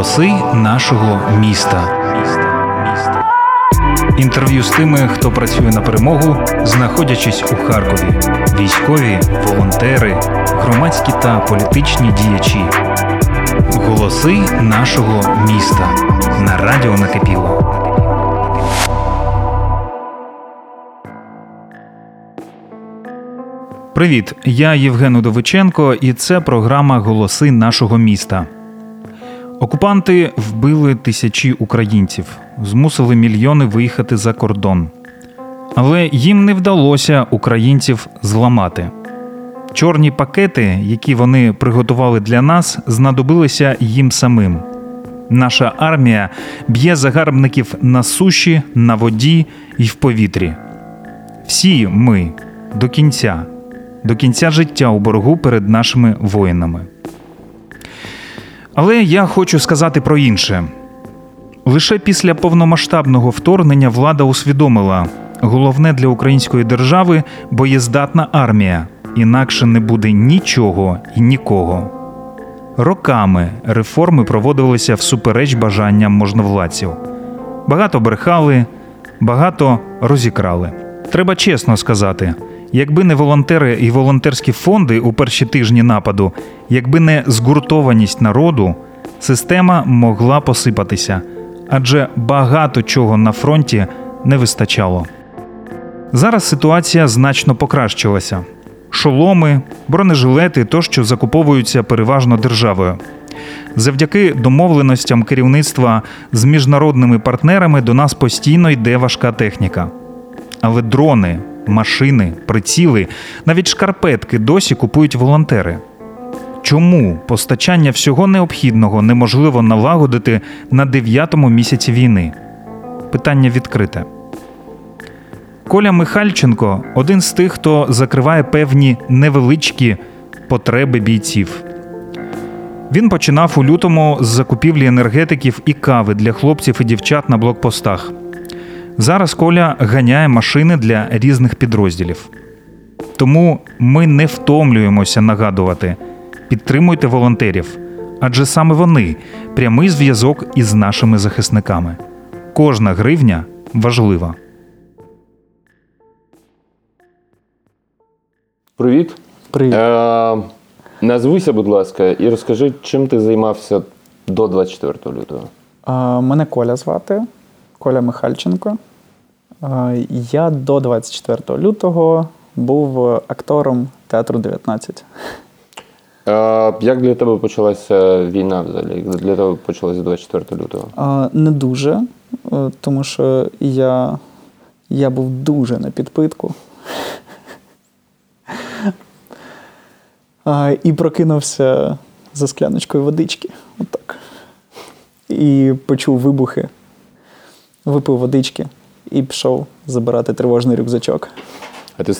Голоси нашого міста. Інтерв'ю з тими, хто працює на перемогу, знаходячись у Харкові. Військові, волонтери, громадські та політичні діячі. Голоси нашого міста на радіо накипіло. Привіт, я Євген Удовиченко, і це програма Голоси нашого міста. Окупанти вбили тисячі українців, змусили мільйони виїхати за кордон. Але їм не вдалося українців зламати. Чорні пакети, які вони приготували для нас, знадобилися їм самим. Наша армія б'є загарбників на суші, на воді і в повітрі. Всі ми до кінця, до кінця життя у боргу перед нашими воїнами. Але я хочу сказати про інше. Лише після повномасштабного вторгнення влада усвідомила головне для української держави боєздатна армія, інакше не буде нічого і нікого. Роками реформи проводилися всупереч бажанням можновладців. Багато брехали, багато розікрали. Треба чесно сказати. Якби не волонтери і волонтерські фонди у перші тижні нападу, якби не згуртованість народу, система могла посипатися, адже багато чого на фронті не вистачало. Зараз ситуація значно покращилася. Шоломи, бронежилети тощо закуповуються переважно державою. Завдяки домовленостям керівництва з міжнародними партнерами до нас постійно йде важка техніка. Але дрони, машини, приціли, навіть шкарпетки досі купують волонтери. Чому постачання всього необхідного неможливо налагодити на дев'ятому місяці війни? Питання відкрите. Коля Михальченко один з тих, хто закриває певні невеличкі потреби бійців. Він починав у лютому з закупівлі енергетиків і кави для хлопців і дівчат на блокпостах. Зараз Коля ганяє машини для різних підрозділів. Тому ми не втомлюємося нагадувати: підтримуйте волонтерів, адже саме вони прямий зв'язок із нашими захисниками. Кожна гривня важлива. Привіт. Привіт. Е, назвися, будь ласка, і розкажи, чим ти займався до 24 лютого. А, Мене Коля звати, Коля Михальченко. Я до 24 лютого був актором театру 19. Е, як для тебе почалася війна взагалі? Як для тебе почалася 24 лютого? Не дуже, е, тому що я, я був дуже на підпитку. І прокинувся за скляночкою водички. Отак. І почув вибухи, випив водички і пішов забирати тривожний рюкзачок. А ти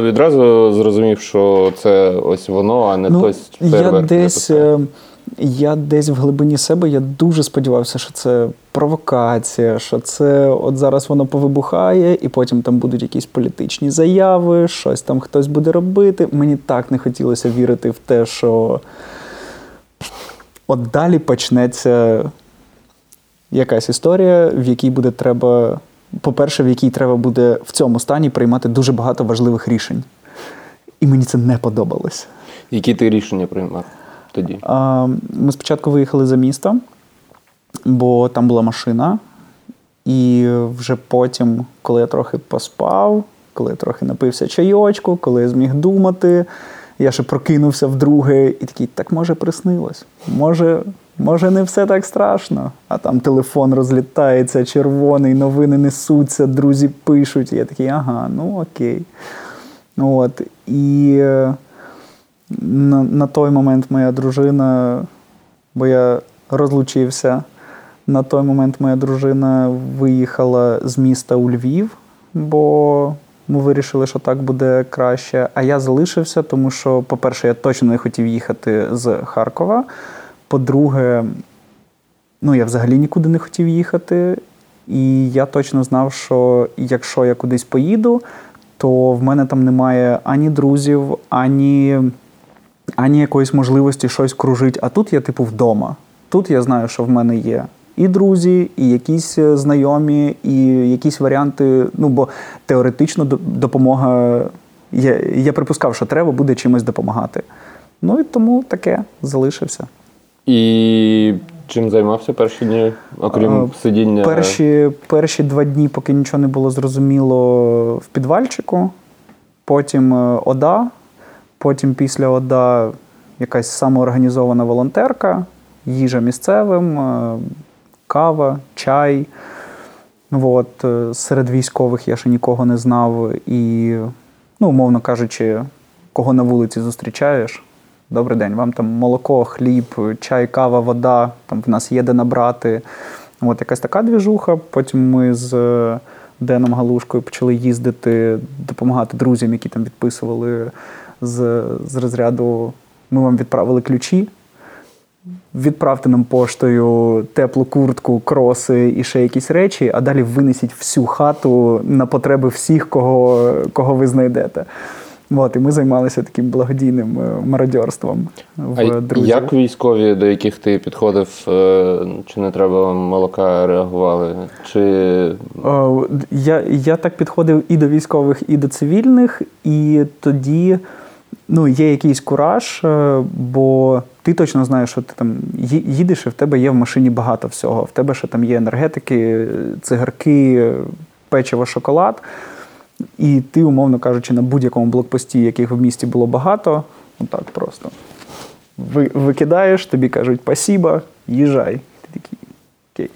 відразу зрозумів, що це ось воно, а не хтось Ну, я десь, е, я десь в глибині себе я дуже сподівався, що це провокація, що це от зараз воно повибухає, і потім там будуть якісь політичні заяви, щось там хтось буде робити. Мені так не хотілося вірити в те, що от далі почнеться якась історія, в якій буде треба. По-перше, в якій треба буде в цьому стані приймати дуже багато важливих рішень. І мені це не подобалось. Які ти рішення приймав тоді? А, Ми спочатку виїхали за місто, бо там була машина. І вже потім, коли я трохи поспав, коли я трохи напився чайочку, коли я зміг думати, я ще прокинувся вдруге і такий, так може приснилось. Може, може, не все так страшно. А там телефон розлітається, червоний, новини несуться, друзі пишуть. І я такий, ага, ну окей. От. І е, на, на той момент моя дружина, бо я розлучився. На той момент моя дружина виїхала з міста у Львів, бо ми вирішили, що так буде краще. А я залишився, тому що, по-перше, я точно не хотів їхати з Харкова. По-друге, ну я взагалі нікуди не хотів їхати. І я точно знав, що якщо я кудись поїду, то в мене там немає ані друзів, ані, ані якоїсь можливості щось кружити. А тут я, типу, вдома. Тут я знаю, що в мене є і друзі, і якісь е, знайомі, і якісь варіанти. Ну, бо теоретично допомога. Я, я припускав, що треба буде чимось допомагати. Ну і тому таке залишився. І чим займався перші дні, окрім Е, сидіння? Перші, перші два дні, поки нічого не було зрозуміло, в підвальчику, потім е, ОДА, потім після ОДА якась самоорганізована волонтерка, їжа місцевим, е, кава, чай. От, е, серед військових я ще нікого не знав. І, ну, умовно кажучи, кого на вулиці зустрічаєш. Добрий день, вам там молоко, хліб, чай, кава, вода, там в нас є де набрати. От якась така двіжуха. Потім ми з е, Деном Галушкою почали їздити, допомагати друзям, які там відписували з, з розряду. Ми вам відправили ключі. Відправте нам поштою теплу куртку, кроси і ще якісь речі, а далі винесіть всю хату на потреби всіх, кого, кого ви знайдете. От, і ми займалися таким благодійним е, мародьорством в А друзів. як військові, до яких ти підходив, е, чи не треба молока реагували? Чи Е, Я, я так підходив і до військових, і до цивільних, і тоді ну, є якийсь кураж, бо ти точно знаєш, що ти там їдеш, і в тебе є в машині багато всього. В тебе ще там є енергетики, цигарки, печиво, шоколад. І ти, умовно кажучи, на будь-якому блокпості, яких в місті було багато, отак просто ви, викидаєш, тобі кажуть спасіба, їжджай. Ти такий окей.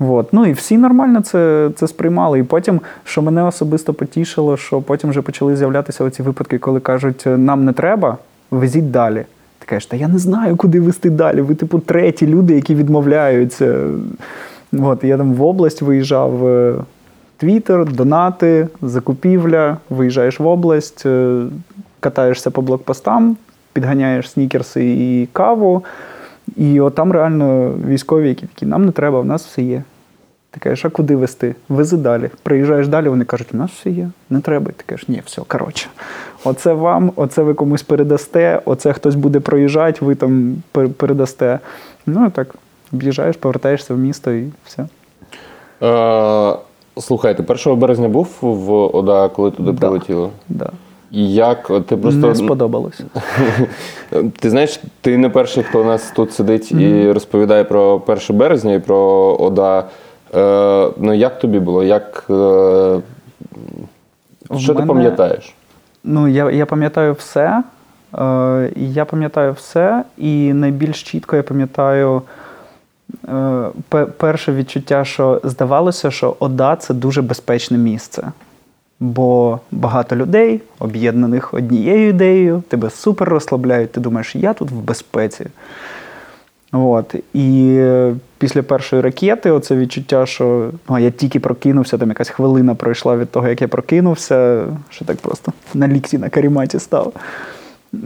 От. Ну і всі нормально це, це сприймали. І потім, що мене особисто потішило, що потім вже почали з'являтися оці випадки, коли кажуть, нам не треба, везіть далі. Ти кажеш, та я не знаю, куди везти далі. Ви, типу, треті люди, які відмовляються. От, я там в область виїжджав. Е, Твіттер, донати, закупівля, виїжджаєш в область, е, катаєшся по блокпостам, підганяєш снікерси і каву. І от там реально військові, які такі, нам не треба, в нас все є. Ти кажеш, а куди вести? Вези далі. Приїжджаєш далі, вони кажуть, у нас все є, не треба. І ти кажеш, ні, все, коротше. Оце вам, оце ви комусь передасте, оце хтось буде проїжджати, ви там передасте. Ну так, об'їжджаєш, повертаєшся в місто і все. Слухайте, 1 березня був в ОДА, коли туди Да. прилетіло? Да. Як ти просто Не сподобалось. Ти знаєш, ти не перший, хто у нас тут сидить і розповідає про 1 березня і про ОДА. Е, ну як тобі було? Як, е, що ти пам'ятаєш? Ну, я, я пам'ятаю все. Е, я пам'ятаю все, і найбільш чітко я пам'ятаю перше відчуття, що здавалося, що ОДА це дуже безпечне місце. Бо багато людей, об'єднаних однією ідеєю, тебе супер розслабляють, ти думаєш, я тут в безпеці. От. І е, після першої ракети, оце відчуття, що а я тільки прокинувся, там якась хвилина пройшла від того, як я прокинувся, що так просто на лікті на каріматі став. Е,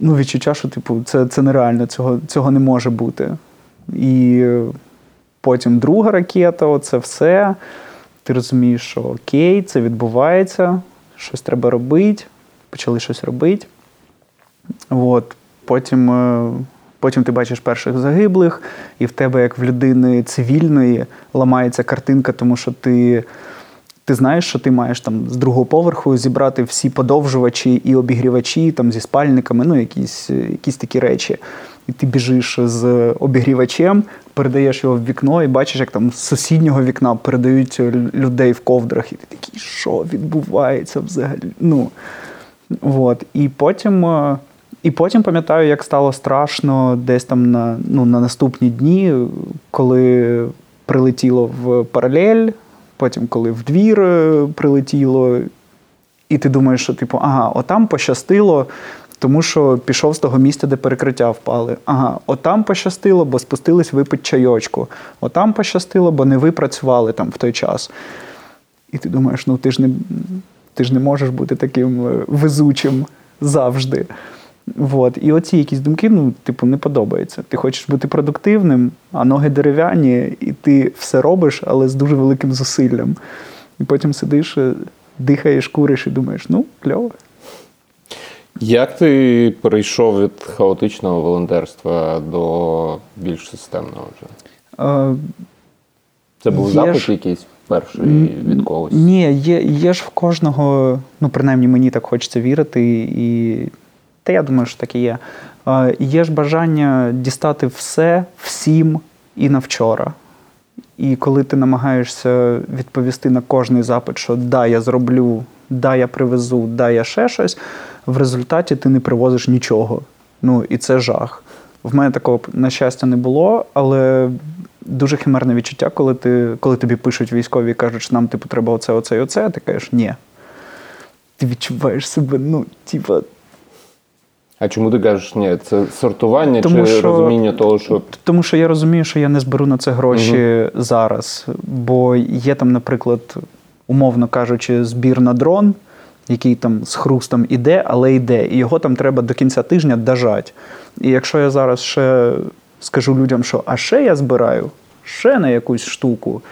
ну, відчуття, що типу, це, це нереально, цього, цього не може бути. І потім друга ракета, оце все. Ти розумієш, що окей, це відбувається, щось треба робити, почали щось робити. От. Потім, е, потім ти бачиш перших загиблих, і в тебе, як в людини цивільної, ламається картинка, тому що ти, ти знаєш, що ти маєш там з другого поверху зібрати всі подовжувачі і обігрівачі там, зі спальниками, ну, якісь, якісь такі речі. І ти біжиш з обігрівачем, передаєш його в вікно і бачиш, як там з сусіднього вікна передають людей в ковдрах, і ти такий, що відбувається взагалі? Ну, От. І потім, е, і потім пам'ятаю, як стало страшно десь там на, ну, на наступні дні, коли прилетіло в паралель, потім коли в двір е, прилетіло, і ти думаєш, що типу, ага, отам пощастило, тому що пішов з того місця, де перекриття впали. Ага, отам пощастило, бо спустились випить чайочку. Отам пощастило, бо не ви працювали там в той час. І ти думаєш, ну ти ж не, ти ж не можеш бути таким е, везучим завжди. Вот. І оці якісь думки, ну, типу, не подобаються. Ти хочеш бути продуктивним, а ноги дерев'яні, і ти все робиш, але з дуже великим зусиллям. І потім сидиш, е, дихаєш, куриш і думаєш, ну, кльово. Як ти перейшов від хаотичного волонтерства до більш системного вже? Е, Це був запит ж- якийсь перший від когось? Ні, є, є ж в кожного, ну принаймні мені так хочеться вірити, і та я думаю, що так і є. Е, Є ж бажання дістати все всім і на вчора. І коли ти намагаєшся відповісти на кожний запит, що да, я зроблю, да, я привезу, да, я ще щось, в результаті ти не привозиш нічого. Ну і це жах. В мене такого, на щастя, не було, але дуже химерне відчуття, коли ти, коли тобі пишуть військові і кажуть, що нам типу треба оце, оце і оце, а ти кажеш, ні. Ти відчуваєш себе, ну, типа, А чому ти кажеш, ні, це сортування Тому чи що- розуміння того, що Тому що я розумію, що я не зберу на це гроші зараз. Бо є там, наприклад, умовно кажучи, збір на дрон, який там з хрустом іде, але йде. І його там треба до кінця тижня дожати. І якщо я зараз ще скажу людям, що а ще я збираю, ще на якусь штуку.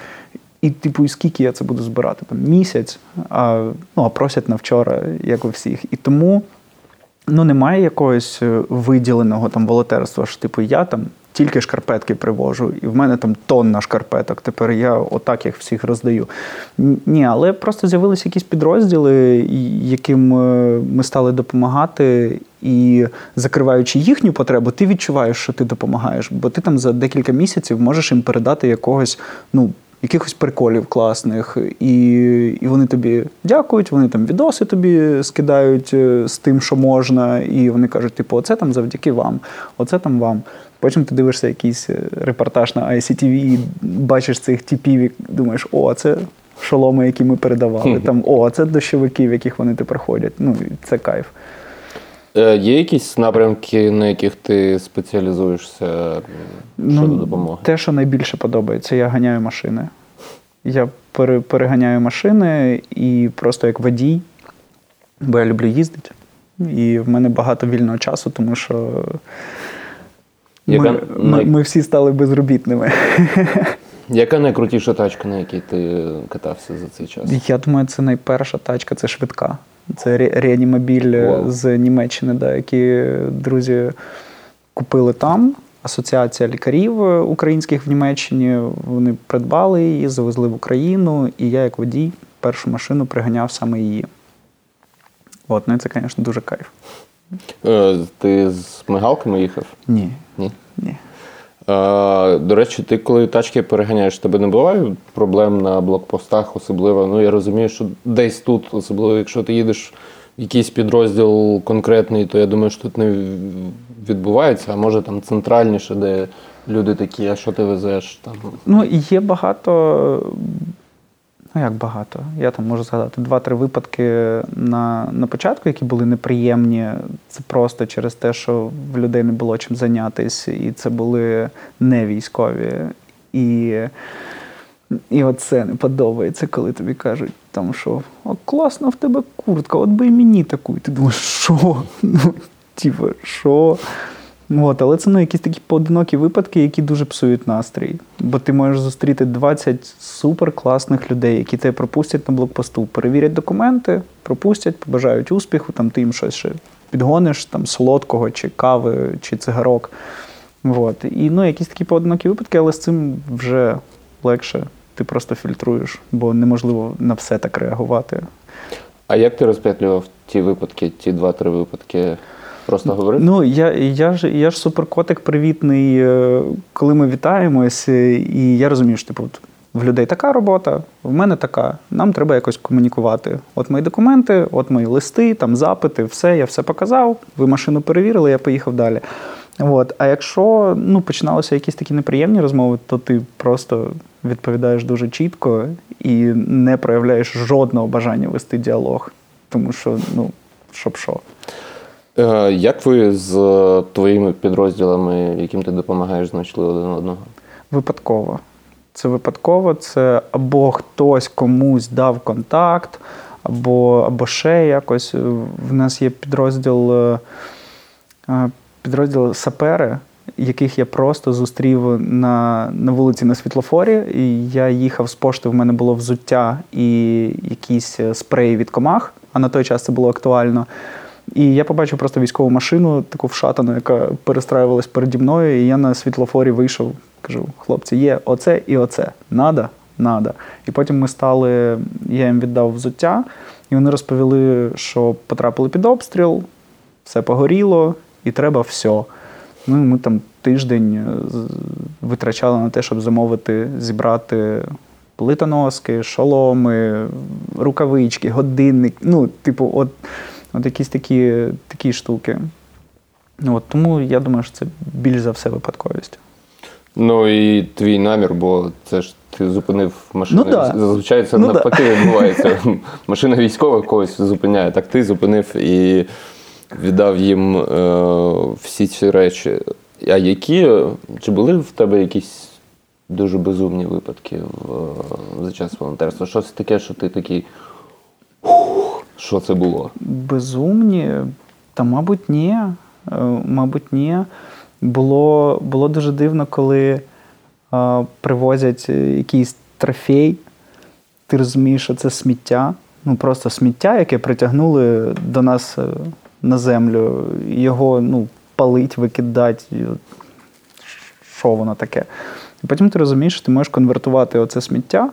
І, типу, і скільки я це буду збирати? Там місяць, а, ну, а просять на вчора, як у всіх. І тому ну, немає якогось е, виділеного там волонтерства, що типу я там тільки шкарпетки привожу, і в мене там тонна шкарпеток. Тепер я отак їх всіх роздаю. Ні, але просто з'явилися якісь підрозділи, яким е, ми стали допомагати, і закриваючи їхню потребу, ти відчуваєш, що ти допомагаєш, бо ти там за декілька місяців можеш їм передати якогось, ну. Якихось приколів класних, і, і вони тобі дякують, вони там відоси тобі скидають е, з тим, що можна, і вони кажуть, типу, оце там завдяки вам, оце там вам. Потім ти дивишся якийсь е, репортаж на ICTV і бачиш цих типів і думаєш, о, це шоломи, які ми передавали. Там, о, це дощовики, в яких вони тепер ходять. Ну, це кайф. е, є якісь напрямки, на яких ти спеціалізуєшся м, щодо допомоги? Ну, Те, що найбільше подобається, я ганяю машини. Я пере, переганяю машини і просто як водій, бо я люблю їздити. І в мене багато вільного часу, тому що Яка ми, най- ми всі стали безробітними. Яка найкрутіша тачка, на якій ти катався за цей час? Я думаю, це найперша тачка, це швидка. Це ре- реанімобіль е, Вау. з Німеччини, да, які друзі купили там. Асоціація лікарів е, українських в Німеччині. Вони придбали її, завезли в Україну, і я, як водій, першу машину приганяв саме її. От, ну і це, звісно, дуже кайф. Е, Ти з мигалками їхав? Ні. Ні. Ні. Е, До речі, ти коли тачки переганяєш, тебе не буває проблем на блокпостах, особливо. Ну я розумію, що десь тут, особливо якщо ти їдеш в якийсь підрозділ конкретний, то я думаю, що тут не відбувається, а може там центральніше, де люди такі, а що ти везеш? Там Ну, є багато. Ну, як багато? Я там можу згадати два-три випадки на, на початку, які були неприємні. Це просто через те, що в людей не було чим зайнятися, і це були не військові. І, і оце не подобається, коли тобі кажуть, там, що о, класна в тебе куртка, от би і мені таку. І ти думаєш, що? Ну, типу, що? От, але це ну, якісь такі поодинокі випадки, які дуже псують настрій. Бо ти можеш зустріти 20 суперкласних людей, які тебе пропустять на блокпосту, перевірять документи, пропустять, побажають успіху, там ти їм щось ще підгониш, там солодкого, чи кави, чи цигарок. От. І ну, якісь такі поодинокі випадки, але з цим вже легше. Ти просто фільтруєш, бо неможливо на все так реагувати. А як ти розпетлював ті випадки, ті два-три випадки? Просто говорив? Ну, я, я, ж, я ж суперкотик привітний, е, коли ми вітаємось, е, і я розумію, що типу, в людей така робота, в мене така. Нам треба якось комунікувати. От мої документи, от мої листи, там запити, все, я все показав. Ви машину перевірили, я поїхав далі. От. А якщо ну, починалися якісь такі неприємні розмови, то ти просто відповідаєш дуже чітко і не проявляєш жодного бажання вести діалог. Тому що, ну, щоб що. Е, Як ви з твоїми підрозділами, яким ти допомагаєш, знайшли один одного? Випадково. Це випадково, це або хтось комусь дав контакт, або, або ще якось. В нас є підрозділ, е, е, підрозділ сапери, яких я просто зустрів на, на вулиці на світлофорі. І я їхав з пошти, в мене було взуття і якісь спреї від комах, а на той час це було актуально. І я побачив просто військову машину, таку вшатану, яка перестраювалась переді мною. І я на світлофорі вийшов, кажу: хлопці, є оце і оце. Надо? Надо. І потім ми стали, я їм віддав взуття, і вони розповіли, що потрапили під обстріл, все погоріло, і треба все. Ну, ми там тиждень е, витрачали на те, щоб замовити, зібрати плитоноски, шоломи, рукавички, годинник. Ну, типу, от, от якісь такі, такі штуки. От, тому я думаю, що це більш за все випадковість. Ну і твій намір, бо це ж ти зупинив машину. Ну да. Зазвичай це Ну да. відбувається. Машина військова когось зупиняє. Так ти зупинив і віддав їм е, всі ці речі. А які чи були в тебе якісь дуже безумні випадки в, за час волонтерства? Щось таке, що ти такий. «Ух, Що це було? Безумні, та, мабуть, ні. Е, Мабуть, ні. Було, було дуже дивно, коли е, привозять якийсь трофей. Ти розумієш, що це сміття. Ну, просто сміття, яке притягнули до нас е, на землю. Його ну, палить, викидать. Що воно таке? І потім ти розумієш, що ти можеш конвертувати оце сміття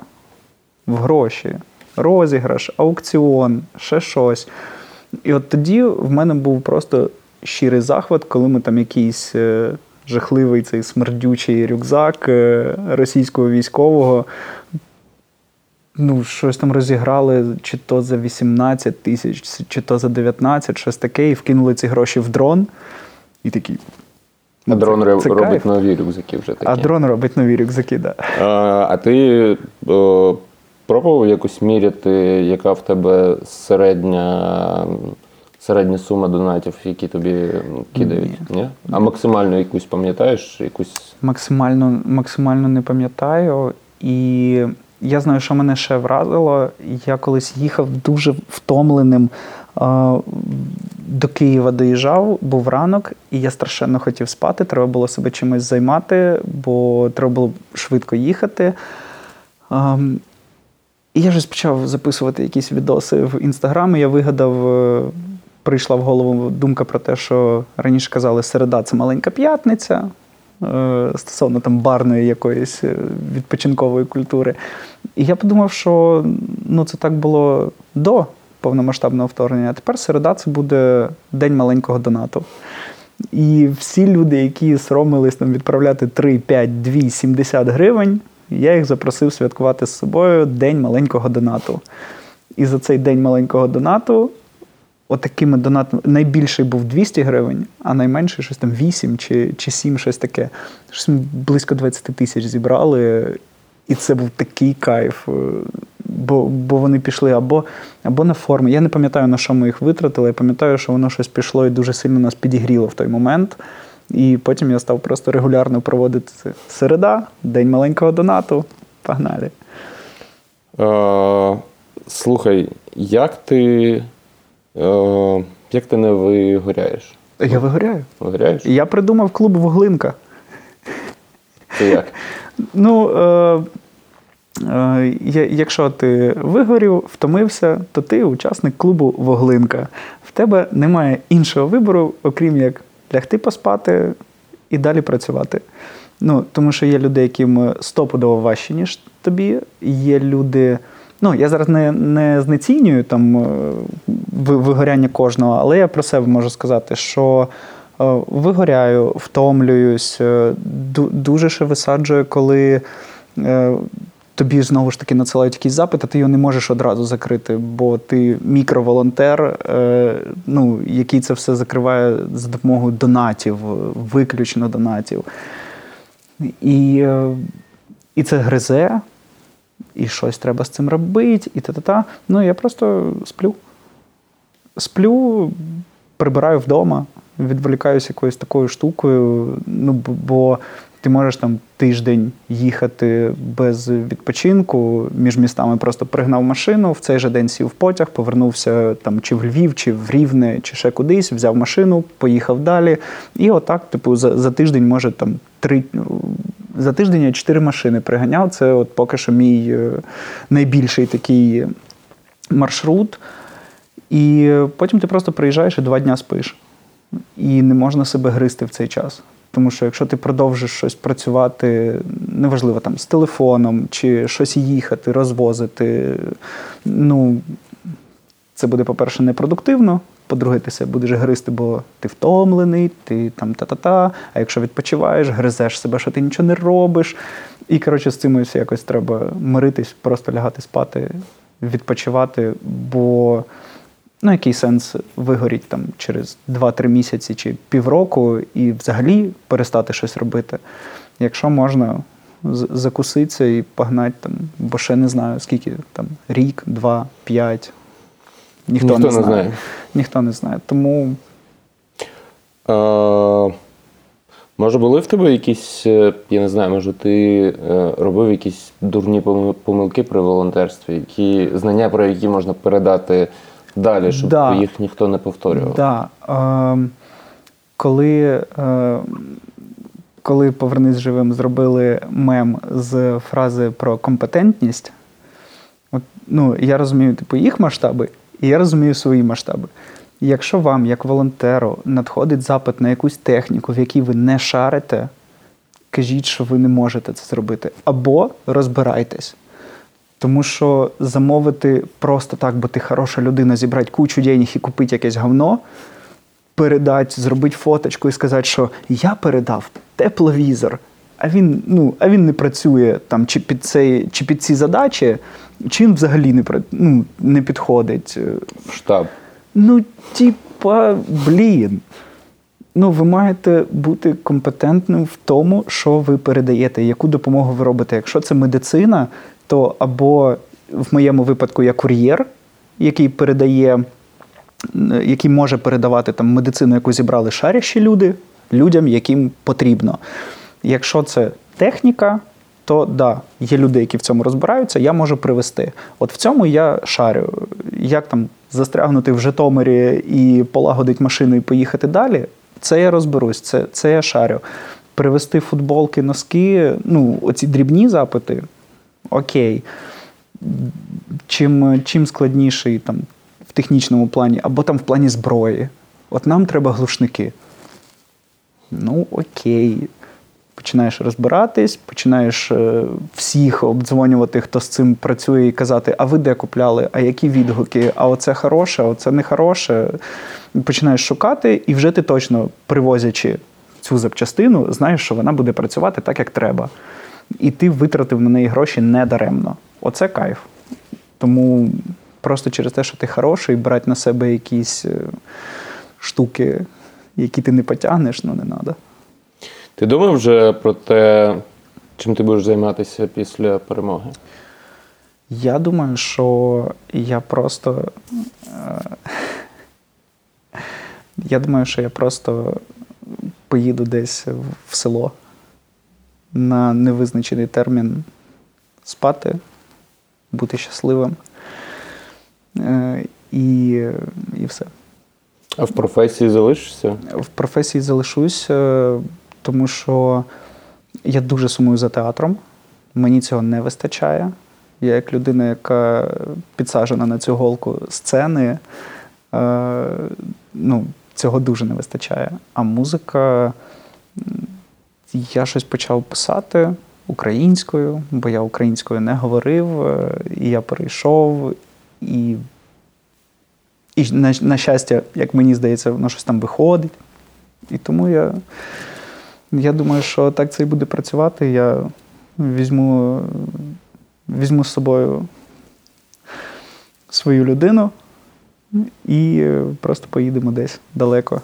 в гроші, розіграш, аукціон, ще щось. І от тоді в мене був просто щирий захват, коли ми там якийсь е, жахливий цей смердючий рюкзак е, російського військового. Ну, щось там розіграли, чи то за 18 тисяч, чи то за 19, щось таке, і вкинули ці гроші в дрон. І такий. А ну, дрон це- це робить кайф. нові рюкзаки вже такі. А дрон робить нові рюкзаки, так. Да. А, а ти о, пробував якось міряти, яка в тебе середня, середня сума донатів, які тобі кидають? Ні. А максимально якусь пам'ятаєш? Якусь Максимально, максимально не пам'ятаю. І я знаю, що мене ще вразило. Я колись їхав дуже втомленим. До Києва доїжджав, був ранок, і я страшенно хотів спати. Треба було себе чимось займати, бо треба було швидко їхати. І я щось почав записувати якісь відоси в інстаграм. і Я вигадав, е, прийшла в голову думка про те, що раніше казали, середа це маленька п'ятниця. е, Стосовно там барної якоїсь е, відпочинкової культури. І я подумав, що ну, це так було до повномасштабного вторгнення, а тепер середа це буде день маленького донату. І всі люди, які соромились там відправляти 3, 5, 2, 70 гривень, я їх запросив святкувати з собою День маленького донату. І за цей день маленького донату, отакими донатами, найбільший був 200 гривень, а найменший щось там 8 чи, чи 7, щось таке. Щось ми близько 20 тисяч зібрали. І це був такий кайф. е, Бо, бо вони пішли або, або на форми. Я не пам'ятаю, на що ми їх витратили. Я пам'ятаю, що воно щось пішло і дуже сильно нас підігріло в той момент. І потім я став просто регулярно проводити середа, день маленького донату. Погнали. е, слухай, як ти, е, як ти не вигоряєш? Я вигоряю. Вигоряєш? Я придумав клуб Вуглинка. Це як? Ну, е, е, якщо ти вигорів, втомився, то ти учасник клубу Воглинка. В тебе немає іншого вибору, окрім як лягти поспати і далі працювати. Ну, тому що є люди, яким стопудово важче, ніж тобі. Є люди. Ну, я зараз не, не знецінюю там е, вигоряння кожного, але я про себе можу сказати, що е, вигоряю, втомлююсь, е, дуже ще висаджує, коли тобі знову ж таки надсилають якийсь запит, а ти його не можеш одразу закрити, бо ти мікроволонтер, е, ну, який це все закриває за допомогою донатів, виключно донатів. І, е, і це гризе, і щось треба з цим робити, і та-та-та. Ну, я просто сплю. Сплю, прибираю вдома, відволікаюся якоюсь такою штукою. Ну, бо ти можеш там тиждень їхати без відпочинку між містами, просто пригнав машину, в цей же день сів в потяг, повернувся там чи в Львів, чи в Рівне, чи ще кудись, взяв машину, поїхав далі. І отак, типу, за, за тиждень може там три. За тиждень я чотири машини приганяв. Це от поки що мій е, найбільший такий маршрут. І потім ти просто приїжджаєш і два дня спиш. І не можна себе гризти в цей час. Тому що якщо ти продовжиш щось працювати, неважливо там з телефоном чи щось їхати, розвозити, ну це буде, по-перше, непродуктивно. По-друге, ти себе будеш гризти, бо ти втомлений, ти там та-та-та. А якщо відпочиваєш, гризеш себе, що ти нічого не робиш. І коротше, з цим якось треба миритись, просто лягати спати, відпочивати, бо ну, який сенс вигоріть там через 2-3 місяці чи півроку і взагалі перестати щось робити, якщо можна закуситися і погнати там, бо ще не знаю, скільки там рік, два, п'ять. Ніхто, Ніхто не, не знає. знає. Ніхто не знає. Тому Е, може, були в тебе якісь, е, я не знаю, може, ти е, робив якісь дурні помилки при волонтерстві, які знання, про які можна передати далі, щоб Да. їх ніхто не повторював. Да. Е, коли, е, коли Повернись живим зробили мем з фрази про компетентність, от, ну, я розумію типу, їх масштаби, і я розумію свої масштаби. Якщо вам, як волонтеру, надходить запит на якусь техніку, в якій ви не шарите, кажіть, що ви не можете це зробити. Або розбирайтесь. Тому що замовити просто так, бо ти хороша людина, зібрати кучу денег і купити якесь говно, передати, зробити фоточку і сказати, що я передав тепловізор, а він, ну, а він не працює там, чи під, цей, чи під ці задачі, чи він взагалі не, ну, не підходить. Штаб. Ну, типа, блін. Ну, ви маєте бути компетентним в тому, що ви передаєте, яку допомогу ви робите. Якщо це медицина, то або в моєму випадку я кур'єр, який передає, який може передавати там медицину, яку зібрали шарящі люди, людям, яким потрібно. Якщо це техніка, то да, є люди, які в цьому розбираються, я можу привести. От в цьому я шарю. Як там застрягнути в Житомирі і полагодити машину і поїхати далі, це я розберусь, це, це я шарю. Привезти футболки, носки, ну, оці дрібні запити, окей. Чим, чим складніший там, в технічному плані, або там в плані зброї. От нам треба глушники. Ну, окей. Починаєш розбиратись, починаєш е, всіх обдзвонювати, хто з цим працює, і казати, а ви де купляли, а які відгуки, а оце хороше, а оце не хороше. Починаєш шукати, і вже ти точно, привозячи цю запчастину, знаєш, що вона буде працювати так, як треба. І ти витратив на неї гроші недаремно. Оце кайф. Тому просто через те, що ти хороший, брати на себе якісь е, штуки, які ти не потягнеш, ну не треба. Ти думав вже про те, чим ти будеш займатися після перемоги? Я думаю, що я просто. е, Я думаю, що я просто поїду десь в село на невизначений термін спати, бути щасливим. Е, І, і все. А в професії залишишся? В професії залишусь, е, тому що я дуже сумую за театром. Мені цього не вистачає. Я як людина, яка підсаджена на цю голку сцени, е, ну, цього дуже не вистачає. А музика, я щось почав писати українською, бо я українською не говорив, е, і я перейшов, і і на, на щастя, як мені здається, воно щось там виходить. І тому я, я думаю, що так це і буде працювати. Я візьму, візьму з собою свою людину і просто поїдемо десь далеко.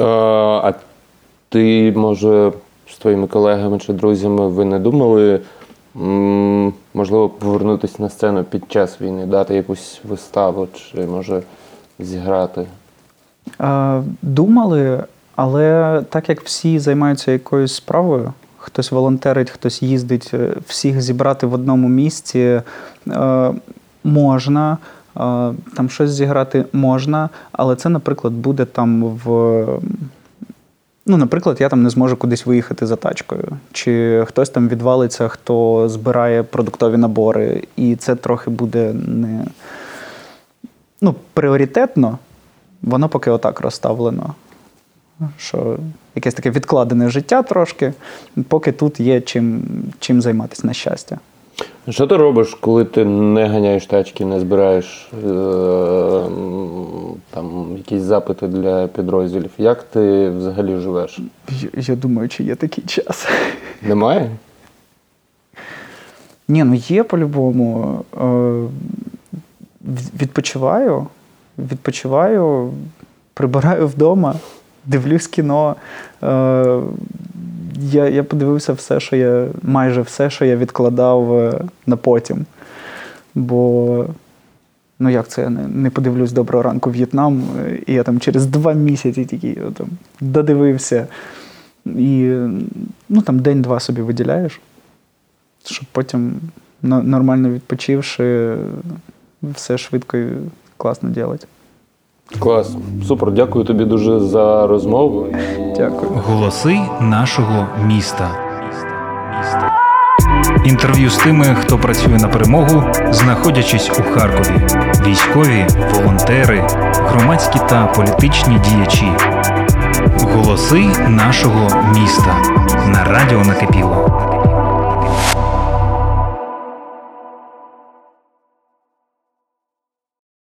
Е, А ти, може, з твоїми колегами чи друзями ви не думали, можливо, повернутися на сцену під час війни, дати якусь виставу, чи може зіграти? Думали, але так як всі займаються якоюсь справою, хтось волонтерить, хтось їздить, е, всіх зібрати в одному місці е, можна. е, Там щось зіграти можна, але це, наприклад, буде там в. Ну, наприклад, я там не зможу кудись виїхати за тачкою, чи хтось там відвалиться, хто збирає продуктові набори, і це трохи буде не, ну, пріоритетно, воно поки отак розставлено. Що якесь таке відкладене життя трошки, поки тут є чим, чим займатися на щастя. Що ти робиш, коли ти не ганяєш тачки, не збираєш е, там якісь запити для підрозділів? Як ти взагалі живеш? Я, я думаю, чи є такий час. Немає? Ні, ну є по-любому. Е, Відпочиваю, відпочиваю, прибираю вдома, дивлюсь кіно. Е, Я, я подивився все, що я, майже все, що я відкладав е, на потім. Бо, ну як це, я не, не подивлюсь доброго ранку В'єтнам, е, і я там через два місяці тільки там, додивився. І ну, там день-два собі виділяєш щоб потім нормально відпочивши, все швидко і класно робити. Клас. Супер, дякую тобі дуже за розмову. Дякую. Голоси нашого міста. Інтерв'ю з тими, хто працює на перемогу, знаходячись у Харкові. Військові, волонтери, громадські та політичні діячі. Голоси нашого міста на радіо накипіло.